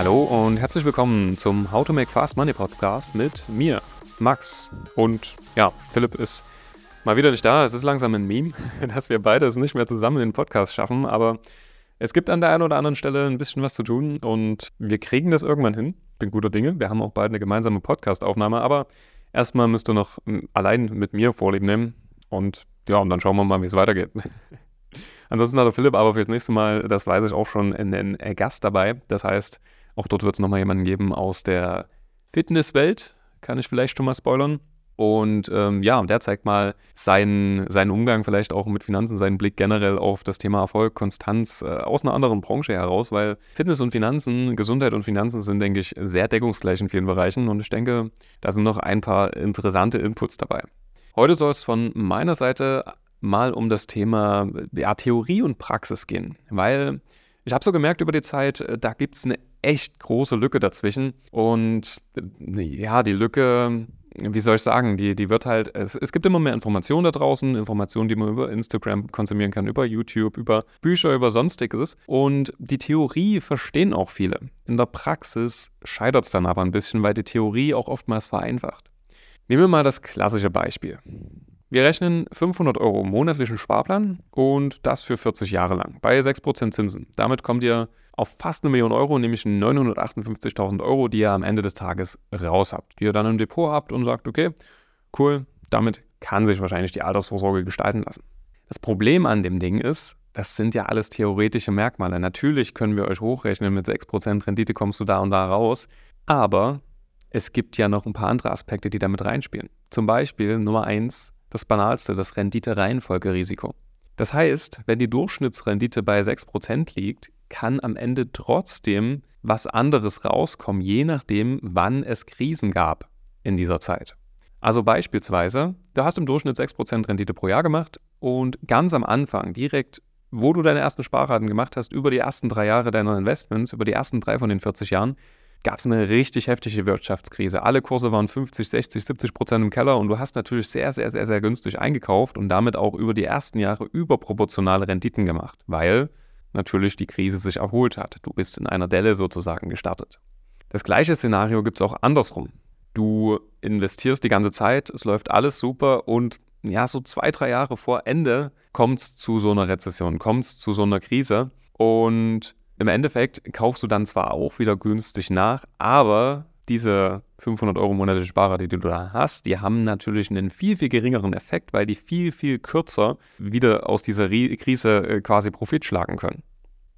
Hallo und herzlich willkommen zum How to Make Fast Money Podcast mit mir, Max. Und ja, Philipp ist mal wieder nicht da. Es ist langsam ein Meme, dass wir beide es nicht mehr zusammen den Podcast schaffen, aber es gibt an der einen oder anderen Stelle ein bisschen was zu tun und wir kriegen das irgendwann hin. Bin guter Dinge. Wir haben auch bald eine gemeinsame Podcast-Aufnahme, aber erstmal müsst ihr noch hm, allein mit mir Vorlieb nehmen und ja, und dann schauen wir mal, wie es weitergeht. Ansonsten hat der Philipp aber fürs nächste Mal, das weiß ich auch schon, einen Gast dabei. Das heißt, auch dort wird es nochmal jemanden geben aus der Fitnesswelt, kann ich vielleicht schon mal spoilern. Und ähm, ja, der zeigt mal seinen, seinen Umgang vielleicht auch mit Finanzen, seinen Blick generell auf das Thema Erfolg, Konstanz äh, aus einer anderen Branche heraus, weil Fitness und Finanzen, Gesundheit und Finanzen sind, denke ich, sehr deckungsgleich in vielen Bereichen. Und ich denke, da sind noch ein paar interessante Inputs dabei. Heute soll es von meiner Seite mal um das Thema ja, Theorie und Praxis gehen, weil ich habe so gemerkt über die Zeit, äh, da gibt es eine echt große Lücke dazwischen. Und äh, ja, die Lücke, wie soll ich sagen, die, die wird halt, es, es gibt immer mehr Informationen da draußen, Informationen, die man über Instagram konsumieren kann, über YouTube, über Bücher, über sonstiges. Und die Theorie verstehen auch viele. In der Praxis scheitert es dann aber ein bisschen, weil die Theorie auch oftmals vereinfacht. Nehmen wir mal das klassische Beispiel. Wir rechnen 500 Euro monatlichen Sparplan und das für 40 Jahre lang bei 6% Zinsen. Damit kommt ihr auf fast eine Million Euro, nämlich 958.000 Euro, die ihr am Ende des Tages raus habt, die ihr dann im Depot habt und sagt, okay, cool, damit kann sich wahrscheinlich die Altersvorsorge gestalten lassen. Das Problem an dem Ding ist, das sind ja alles theoretische Merkmale. Natürlich können wir euch hochrechnen, mit 6% Rendite kommst du da und da raus, aber es gibt ja noch ein paar andere Aspekte, die damit reinspielen. Zum Beispiel Nummer 1, das banalste, das Rendite-Reihenfolgerisiko. Das heißt, wenn die Durchschnittsrendite bei 6% liegt, kann am Ende trotzdem was anderes rauskommen, je nachdem, wann es Krisen gab in dieser Zeit. Also beispielsweise, du hast im Durchschnitt 6% Rendite pro Jahr gemacht und ganz am Anfang, direkt, wo du deine ersten Sparraten gemacht hast, über die ersten drei Jahre deiner Investments, über die ersten drei von den 40 Jahren, gab es eine richtig heftige Wirtschaftskrise. Alle Kurse waren 50, 60, 70 Prozent im Keller und du hast natürlich sehr, sehr, sehr, sehr günstig eingekauft und damit auch über die ersten Jahre überproportionale Renditen gemacht, weil natürlich die Krise sich erholt hat. Du bist in einer Delle sozusagen gestartet. Das gleiche Szenario gibt es auch andersrum. Du investierst die ganze Zeit, es läuft alles super und ja, so zwei, drei Jahre vor Ende kommt es zu so einer Rezession, kommt es zu so einer Krise und im Endeffekt kaufst du dann zwar auch wieder günstig nach, aber diese 500 Euro monatliche Sparer, die du da hast, die haben natürlich einen viel, viel geringeren Effekt, weil die viel, viel kürzer wieder aus dieser Krise äh, quasi Profit schlagen können.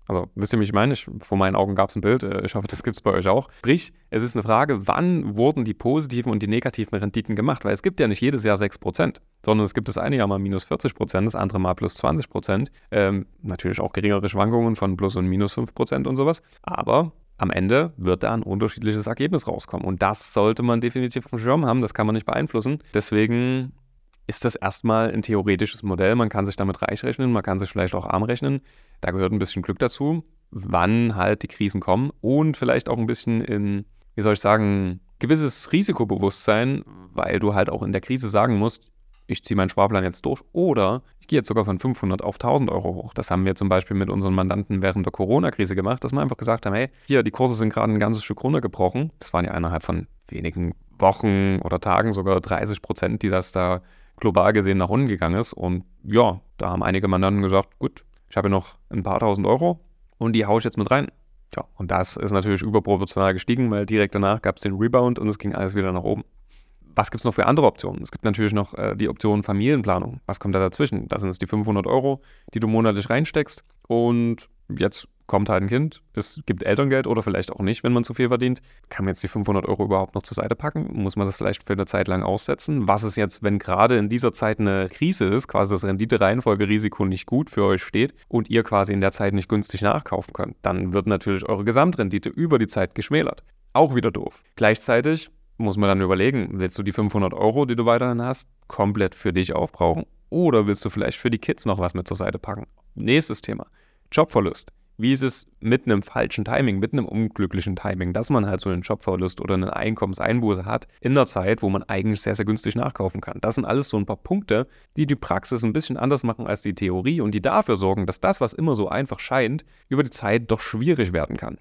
Also, wisst ihr, wie ich meine? Ich, vor meinen Augen gab es ein Bild. Äh, ich hoffe, das gibt es bei euch auch. Sprich, es ist eine Frage, wann wurden die positiven und die negativen Renditen gemacht? Weil es gibt ja nicht jedes Jahr 6%, sondern es gibt das eine Jahr mal minus 40%, das andere mal plus 20%. Ähm, natürlich auch geringere Schwankungen von plus und minus 5% und sowas. Aber am Ende wird da ein unterschiedliches Ergebnis rauskommen. Und das sollte man definitiv auf dem Schirm haben. Das kann man nicht beeinflussen. Deswegen ist das erstmal ein theoretisches Modell. Man kann sich damit reich rechnen, man kann sich vielleicht auch arm rechnen. Da gehört ein bisschen Glück dazu, wann halt die Krisen kommen und vielleicht auch ein bisschen in, wie soll ich sagen, gewisses Risikobewusstsein, weil du halt auch in der Krise sagen musst, ich ziehe meinen Sparplan jetzt durch oder ich gehe jetzt sogar von 500 auf 1000 Euro hoch. Das haben wir zum Beispiel mit unseren Mandanten während der Corona-Krise gemacht, dass wir einfach gesagt haben, hey, hier, die Kurse sind gerade ein ganzes Stück runtergebrochen. Das waren ja innerhalb von wenigen Wochen oder Tagen sogar 30 Prozent, die das da global gesehen nach unten gegangen ist. Und ja, da haben einige Mandanten gesagt, gut, ich habe noch ein paar tausend Euro und die haue ich jetzt mit rein. Ja, und das ist natürlich überproportional gestiegen, weil direkt danach gab es den Rebound und es ging alles wieder nach oben. Was gibt es noch für andere Optionen? Es gibt natürlich noch äh, die Option Familienplanung. Was kommt da dazwischen? Das sind es die 500 Euro, die du monatlich reinsteckst. Und jetzt kommt halt ein Kind, es gibt Elterngeld oder vielleicht auch nicht, wenn man zu viel verdient. Kann man jetzt die 500 Euro überhaupt noch zur Seite packen? Muss man das vielleicht für eine Zeit lang aussetzen? Was ist jetzt, wenn gerade in dieser Zeit eine Krise ist, quasi das Rendite-Reihenfolgerisiko nicht gut für euch steht und ihr quasi in der Zeit nicht günstig nachkaufen könnt? Dann wird natürlich eure Gesamtrendite über die Zeit geschmälert. Auch wieder doof. Gleichzeitig muss man dann überlegen, willst du die 500 Euro, die du weiterhin hast, komplett für dich aufbrauchen? Oder willst du vielleicht für die Kids noch was mit zur Seite packen? Nächstes Thema. Jobverlust. Wie ist es mit einem falschen Timing, mit einem unglücklichen Timing, dass man halt so einen Jobverlust oder eine Einkommenseinbuße hat in der Zeit, wo man eigentlich sehr, sehr günstig nachkaufen kann. Das sind alles so ein paar Punkte, die die Praxis ein bisschen anders machen als die Theorie und die dafür sorgen, dass das, was immer so einfach scheint, über die Zeit doch schwierig werden kann.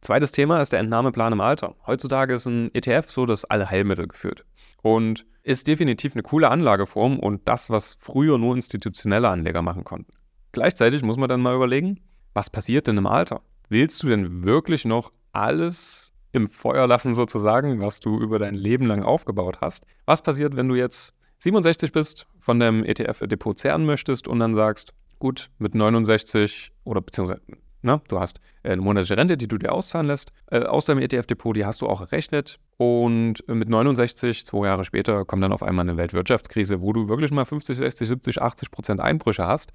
Zweites Thema ist der Entnahmeplan im Alter. Heutzutage ist ein ETF so das Allheilmittel geführt und ist definitiv eine coole Anlageform und das, was früher nur institutionelle Anleger machen konnten. Gleichzeitig muss man dann mal überlegen, was passiert denn im Alter? Willst du denn wirklich noch alles im Feuer lassen sozusagen, was du über dein Leben lang aufgebaut hast? Was passiert, wenn du jetzt 67 bist, von deinem ETF-Depot zehren möchtest und dann sagst, gut, mit 69 oder beziehungsweise na, ne, du hast äh, eine monatliche Rente, die du dir auszahlen lässt, äh, aus deinem ETF-Depot, die hast du auch errechnet. Und mit 69, zwei Jahre später, kommt dann auf einmal eine Weltwirtschaftskrise, wo du wirklich mal 50, 60, 70, 80 Prozent Einbrüche hast.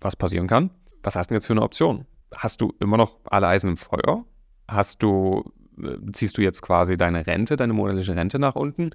Was passieren kann? Was hast du denn jetzt für eine Option? Hast du immer noch alle Eisen im Feuer? Hast du äh, ziehst du jetzt quasi deine Rente, deine monatliche Rente nach unten?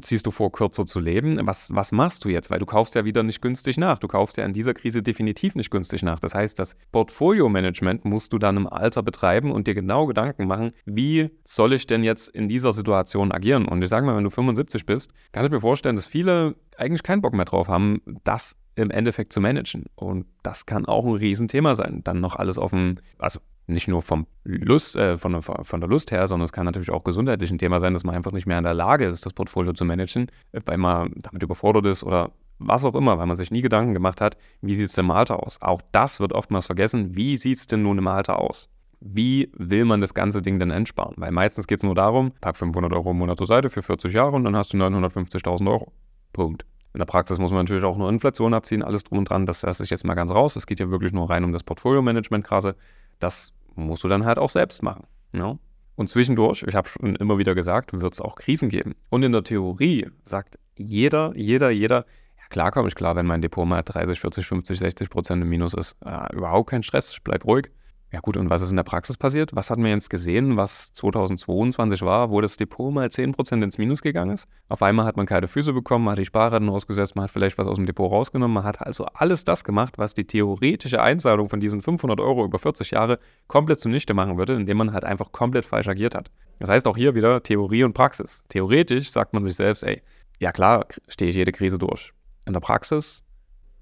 Ziehst du vor, kürzer zu leben? Was, was machst du jetzt? Weil du kaufst ja wieder nicht günstig nach. Du kaufst ja in dieser Krise definitiv nicht günstig nach. Das heißt, das Portfolio-Management musst du dann im Alter betreiben und dir genau Gedanken machen, wie soll ich denn jetzt in dieser Situation agieren? Und ich sage mal, wenn du 75 bist, kann ich mir vorstellen, dass viele eigentlich keinen Bock mehr drauf haben, das im Endeffekt zu managen. Und das kann auch ein Riesenthema sein. Dann noch alles auf dem, also nicht nur vom Lust, äh, von, von, der Lust her, sondern es kann natürlich auch gesundheitlich ein Thema sein, dass man einfach nicht mehr in der Lage ist, das Portfolio zu managen, äh, weil man damit überfordert ist oder was auch immer, weil man sich nie Gedanken gemacht hat, wie sieht es denn im Alter aus. Auch das wird oftmals vergessen, wie sieht es denn nun im Alter aus? Wie will man das ganze Ding denn entsparen? Weil meistens geht es nur darum, pack 500 Euro im Monat zur Seite für 40 Jahre und dann hast du 950.000 Euro. Punkt. In der Praxis muss man natürlich auch nur Inflation abziehen, alles drum und dran. Das lasse ich jetzt mal ganz raus. Es geht ja wirklich nur rein um das Portfolio-Management gerade. Das musst du dann halt auch selbst machen. Ja? Und zwischendurch, ich habe schon immer wieder gesagt, wird es auch Krisen geben. Und in der Theorie sagt jeder, jeder, jeder, ja klar komme ich klar, wenn mein Depot mal 30, 40, 50, 60 Prozent im Minus ist. Äh, überhaupt kein Stress, bleib ruhig. Ja gut, und was ist in der Praxis passiert? Was hatten wir jetzt gesehen, was 2022 war, wo das Depot mal 10% ins Minus gegangen ist? Auf einmal hat man keine Füße bekommen, man hat die Sparraten ausgesetzt, man hat vielleicht was aus dem Depot rausgenommen, man hat also alles das gemacht, was die theoretische Einzahlung von diesen 500 Euro über 40 Jahre komplett zunichte machen würde, indem man halt einfach komplett falsch agiert hat. Das heißt auch hier wieder Theorie und Praxis. Theoretisch sagt man sich selbst, ey, ja klar, stehe ich jede Krise durch. In der Praxis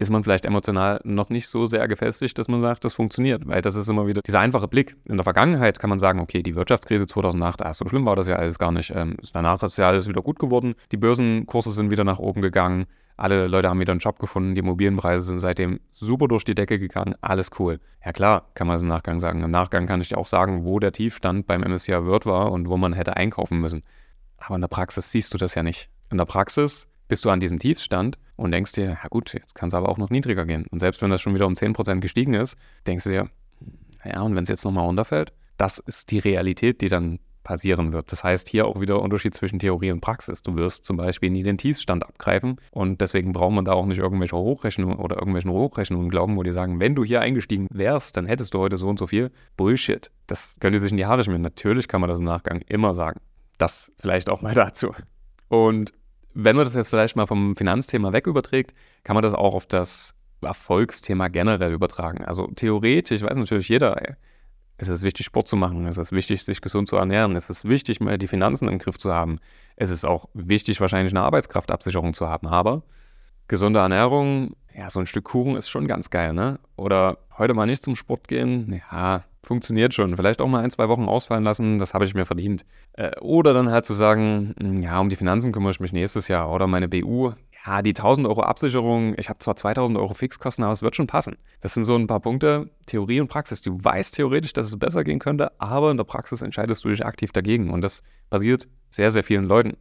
ist man vielleicht emotional noch nicht so sehr gefestigt, dass man sagt, das funktioniert. Weil das ist immer wieder dieser einfache Blick. In der Vergangenheit kann man sagen, okay, die Wirtschaftskrise 2008, ah, so schlimm war das ja alles gar nicht. Ähm, danach ist ja alles wieder gut geworden. Die Börsenkurse sind wieder nach oben gegangen. Alle Leute haben wieder einen Job gefunden. Die Immobilienpreise sind seitdem super durch die Decke gegangen. Alles cool. Ja klar, kann man es im Nachgang sagen. Im Nachgang kann ich dir auch sagen, wo der Tiefstand beim MSCI World war und wo man hätte einkaufen müssen. Aber in der Praxis siehst du das ja nicht. In der Praxis bist du an diesem Tiefstand und denkst dir, ja gut, jetzt kann es aber auch noch niedriger gehen. Und selbst wenn das schon wieder um 10% gestiegen ist, denkst du dir, ja, und wenn es jetzt nochmal runterfällt, das ist die Realität, die dann passieren wird. Das heißt, hier auch wieder Unterschied zwischen Theorie und Praxis. Du wirst zum Beispiel nie den Tiefstand abgreifen und deswegen braucht man da auch nicht irgendwelche Hochrechnungen oder irgendwelchen Hochrechnungen glauben, wo die sagen, wenn du hier eingestiegen wärst, dann hättest du heute so und so viel. Bullshit. Das können die sich in die Haare schmieren. Natürlich kann man das im Nachgang immer sagen. Das vielleicht auch mal dazu. Und wenn man das jetzt vielleicht mal vom Finanzthema weg überträgt, kann man das auch auf das Erfolgsthema generell übertragen. Also theoretisch weiß natürlich jeder, ey, es ist wichtig, Sport zu machen, es ist wichtig, sich gesund zu ernähren, es ist wichtig, mal die Finanzen im Griff zu haben. Es ist auch wichtig, wahrscheinlich eine Arbeitskraftabsicherung zu haben. Aber gesunde Ernährung, ja, so ein Stück Kuchen ist schon ganz geil, ne? Oder heute mal nicht zum Sport gehen, ja, funktioniert schon. Vielleicht auch mal ein, zwei Wochen ausfallen lassen, das habe ich mir verdient. Äh, oder dann halt zu sagen, hm, ja, um die Finanzen kümmere ich mich nächstes Jahr. Oder meine BU, ja, die 1000 Euro Absicherung, ich habe zwar 2000 Euro Fixkosten, aber es wird schon passen. Das sind so ein paar Punkte, Theorie und Praxis. Du weißt theoretisch, dass es besser gehen könnte, aber in der Praxis entscheidest du dich aktiv dagegen. Und das passiert sehr, sehr vielen Leuten.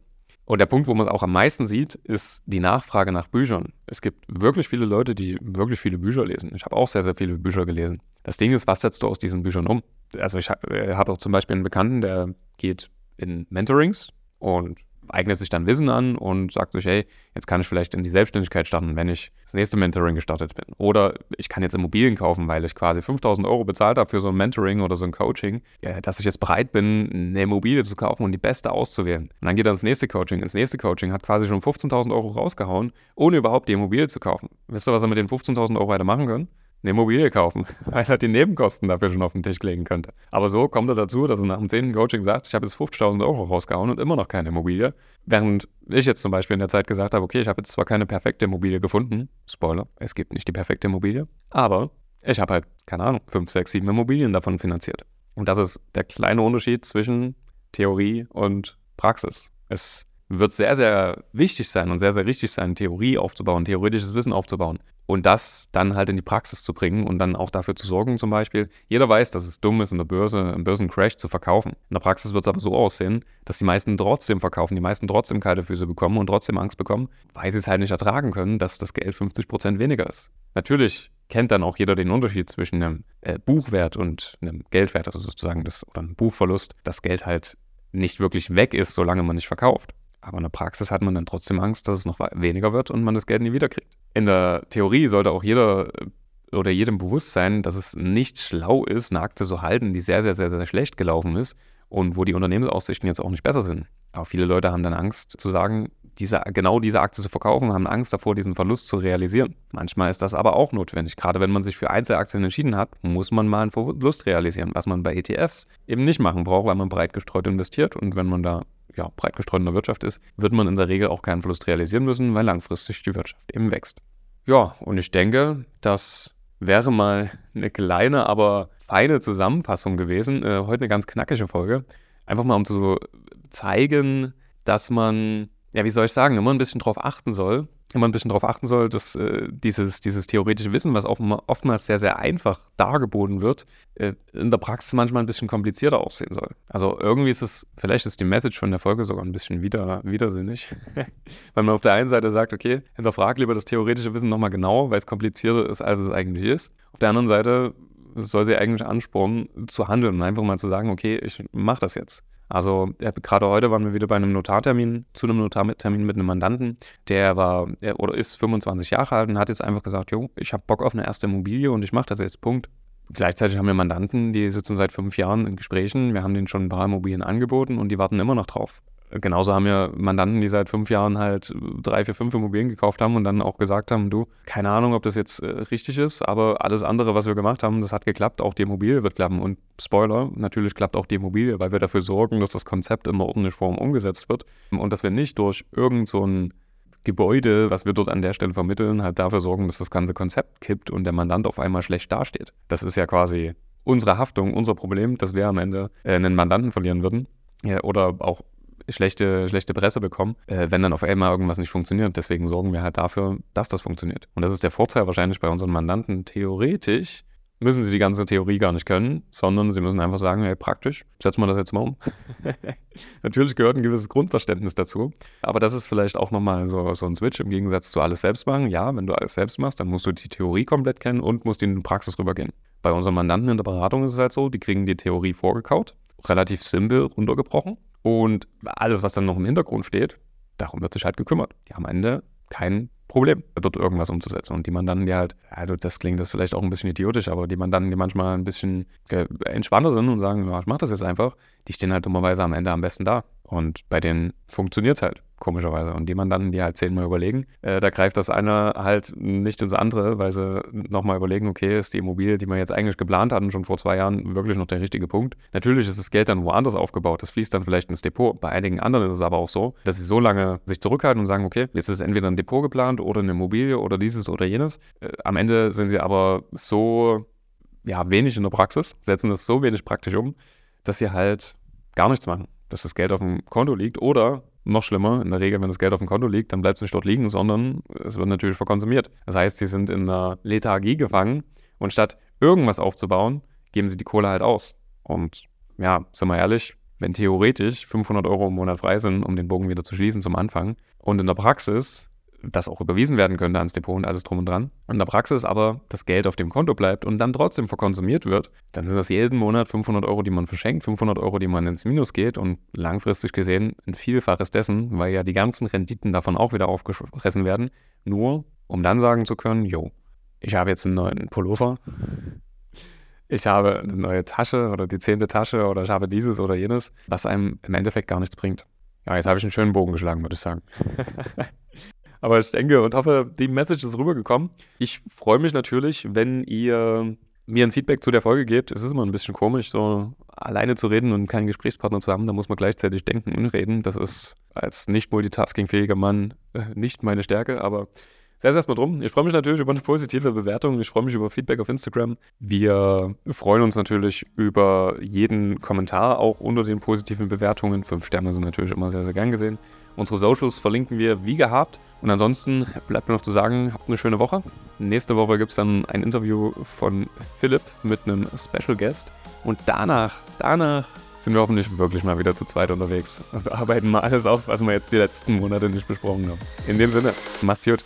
Und der Punkt, wo man es auch am meisten sieht, ist die Nachfrage nach Büchern. Es gibt wirklich viele Leute, die wirklich viele Bücher lesen. Ich habe auch sehr, sehr viele Bücher gelesen. Das Ding ist, was setzt du aus diesen Büchern um? Also ich habe äh, hab auch zum Beispiel einen Bekannten, der geht in Mentorings und eignet sich dann Wissen an und sagt sich, hey, jetzt kann ich vielleicht in die Selbstständigkeit starten, wenn ich das nächste Mentoring gestartet bin. Oder ich kann jetzt Immobilien kaufen, weil ich quasi 5000 Euro bezahlt habe für so ein Mentoring oder so ein Coaching, dass ich jetzt bereit bin, eine Immobilie zu kaufen und die beste auszuwählen. Und dann geht er ins nächste Coaching. Ins nächste Coaching hat quasi schon 15.000 Euro rausgehauen, ohne überhaupt die Immobilie zu kaufen. Wisst ihr, was er mit den 15.000 Euro hätte machen können? Eine Immobilie kaufen, weil er die Nebenkosten dafür schon auf den Tisch legen könnte. Aber so kommt er dazu, dass er nach dem 10. Coaching sagt, ich habe jetzt 50.000 Euro rausgehauen und immer noch keine Immobilie. Während ich jetzt zum Beispiel in der Zeit gesagt habe, okay, ich habe jetzt zwar keine perfekte Immobilie gefunden, Spoiler, es gibt nicht die perfekte Immobilie, aber ich habe halt, keine Ahnung, 5, 6, 7 Immobilien davon finanziert. Und das ist der kleine Unterschied zwischen Theorie und Praxis. Es wird sehr, sehr wichtig sein und sehr, sehr richtig sein, Theorie aufzubauen, theoretisches Wissen aufzubauen und das dann halt in die Praxis zu bringen und dann auch dafür zu sorgen, zum Beispiel, jeder weiß, dass es dumm ist, in der Börse, im Börsencrash zu verkaufen. In der Praxis wird es aber so aussehen, dass die meisten trotzdem verkaufen, die meisten trotzdem kalte Füße bekommen und trotzdem Angst bekommen, weil sie es halt nicht ertragen können, dass das Geld 50% weniger ist. Natürlich kennt dann auch jeder den Unterschied zwischen einem äh, Buchwert und einem Geldwert, also sozusagen das, oder einem Buchverlust, das Geld halt nicht wirklich weg ist, solange man nicht verkauft. Aber in der Praxis hat man dann trotzdem Angst, dass es noch weniger wird und man das Geld nie wiederkriegt. In der Theorie sollte auch jeder äh, oder jedem bewusst sein, dass es nicht schlau ist, eine Akte zu halten, die sehr, sehr, sehr, sehr schlecht gelaufen ist und wo die Unternehmensaussichten jetzt auch nicht besser sind. Aber viele Leute haben dann Angst zu sagen, diese, genau diese Aktie zu verkaufen, haben Angst davor, diesen Verlust zu realisieren. Manchmal ist das aber auch notwendig. Gerade wenn man sich für Einzelaktien entschieden hat, muss man mal einen Verlust realisieren, was man bei ETFs eben nicht machen braucht, weil man breit gestreut investiert und wenn man da ja, breit gestreut in der Wirtschaft ist, wird man in der Regel auch keinen Verlust realisieren müssen, weil langfristig die Wirtschaft eben wächst. Ja, und ich denke, das wäre mal eine kleine, aber feine Zusammenfassung gewesen. Äh, heute eine ganz knackige Folge. Einfach mal, um zu zeigen, dass man, ja, wie soll ich sagen, immer ein bisschen drauf achten soll, immer ein bisschen darauf achten soll, dass äh, dieses, dieses theoretische Wissen, was oftmals sehr, sehr einfach dargeboten wird, äh, in der Praxis manchmal ein bisschen komplizierter aussehen soll. Also irgendwie ist es, vielleicht ist die Message von der Folge sogar ein bisschen wieder, widersinnig, weil man auf der einen Seite sagt, okay, hinterfrag lieber das theoretische Wissen nochmal genau, weil es komplizierter ist, als es eigentlich ist. Auf der anderen Seite soll sie eigentlich anspornen, zu handeln und einfach mal zu sagen, okay, ich mache das jetzt. Also gerade heute waren wir wieder bei einem Notartermin, zu einem Notartermin mit einem Mandanten, der war oder ist 25 Jahre alt und hat jetzt einfach gesagt, jo, ich habe Bock auf eine erste Immobilie und ich mache das jetzt, Punkt. Gleichzeitig haben wir Mandanten, die sitzen seit fünf Jahren in Gesprächen. Wir haben denen schon ein paar Immobilien angeboten und die warten immer noch drauf genauso haben wir Mandanten, die seit fünf Jahren halt drei, vier, fünf Immobilien gekauft haben und dann auch gesagt haben, du, keine Ahnung, ob das jetzt äh, richtig ist, aber alles andere, was wir gemacht haben, das hat geklappt, auch die Immobilie wird klappen. Und Spoiler, natürlich klappt auch die Immobilie, weil wir dafür sorgen, dass das Konzept in ordentlicher Form umgesetzt wird und dass wir nicht durch irgend so ein Gebäude, was wir dort an der Stelle vermitteln, halt dafür sorgen, dass das ganze Konzept kippt und der Mandant auf einmal schlecht dasteht. Das ist ja quasi unsere Haftung, unser Problem, dass wir am Ende äh, einen Mandanten verlieren würden. Ja, oder auch schlechte, schlechte Presse bekommen, äh, wenn dann auf einmal irgendwas nicht funktioniert. Deswegen sorgen wir halt dafür, dass das funktioniert. Und das ist der Vorteil wahrscheinlich bei unseren Mandanten. Theoretisch müssen sie die ganze Theorie gar nicht können, sondern sie müssen einfach sagen, hey, praktisch, setzen wir das jetzt mal um. Natürlich gehört ein gewisses Grundverständnis dazu, aber das ist vielleicht auch nochmal so, so ein Switch im Gegensatz zu alles selbst machen. Ja, wenn du alles selbst machst, dann musst du die Theorie komplett kennen und musst in die Praxis rübergehen. Bei unseren Mandanten in der Beratung ist es halt so, die kriegen die Theorie vorgekaut, relativ simpel runtergebrochen und alles, was dann noch im Hintergrund steht, darum wird sich halt gekümmert. Die haben am Ende kein Problem, dort irgendwas umzusetzen. Und die Mandanten, die halt, also das klingt das vielleicht auch ein bisschen idiotisch, aber die Mandanten, die manchmal ein bisschen äh, entspannter sind und sagen, ja, ich mach das jetzt einfach, die stehen halt dummerweise am Ende am besten da. Und bei denen funktioniert es halt komischerweise. Und die Mandanten, die halt zehnmal überlegen, äh, da greift das eine halt nicht ins andere, weil sie nochmal überlegen, okay, ist die Immobilie, die man jetzt eigentlich geplant hatten, schon vor zwei Jahren wirklich noch der richtige Punkt. Natürlich ist das Geld dann woanders aufgebaut, das fließt dann vielleicht ins Depot. Bei einigen anderen ist es aber auch so, dass sie so lange sich zurückhalten und sagen, okay, jetzt ist entweder ein Depot geplant oder eine Immobilie oder dieses oder jenes. Äh, am Ende sind sie aber so ja, wenig in der Praxis, setzen das so wenig praktisch um, dass sie halt gar nichts machen. Dass das Geld auf dem Konto liegt oder noch schlimmer, in der Regel, wenn das Geld auf dem Konto liegt, dann bleibt es nicht dort liegen, sondern es wird natürlich verkonsumiert. Das heißt, sie sind in einer Lethargie gefangen und statt irgendwas aufzubauen, geben sie die Kohle halt aus. Und ja, sind wir ehrlich, wenn theoretisch 500 Euro im Monat frei sind, um den Bogen wieder zu schließen zum Anfang, und in der Praxis das auch überwiesen werden könnte ans Depot und alles drum und dran. In der Praxis aber das Geld auf dem Konto bleibt und dann trotzdem verkonsumiert wird, dann sind das jeden Monat 500 Euro, die man verschenkt, 500 Euro, die man ins Minus geht und langfristig gesehen ein Vielfaches dessen, weil ja die ganzen Renditen davon auch wieder aufgefressen werden, nur um dann sagen zu können, jo, ich habe jetzt einen neuen Pullover, ich habe eine neue Tasche oder die zehnte Tasche oder ich habe dieses oder jenes, was einem im Endeffekt gar nichts bringt. Ja, jetzt habe ich einen schönen Bogen geschlagen, würde ich sagen. Aber ich denke und hoffe, die Message ist rübergekommen. Ich freue mich natürlich, wenn ihr mir ein Feedback zu der Folge gebt. Es ist immer ein bisschen komisch, so alleine zu reden und keinen Gesprächspartner zu haben. Da muss man gleichzeitig denken und reden. Das ist als nicht multitaskingfähiger Mann äh, nicht meine Stärke, aber Sei es erstmal drum. Ich freue mich natürlich über eine positive Bewertung. Ich freue mich über Feedback auf Instagram. Wir freuen uns natürlich über jeden Kommentar, auch unter den positiven Bewertungen. Fünf Sterne sind natürlich immer sehr, sehr gern gesehen. Unsere Socials verlinken wir wie gehabt. Und ansonsten bleibt mir noch zu sagen, habt eine schöne Woche. Nächste Woche gibt es dann ein Interview von Philipp mit einem Special Guest. Und danach, danach sind wir hoffentlich wirklich mal wieder zu zweit unterwegs und arbeiten mal alles auf, was wir jetzt die letzten Monate nicht besprochen haben. In dem Sinne, macht's gut.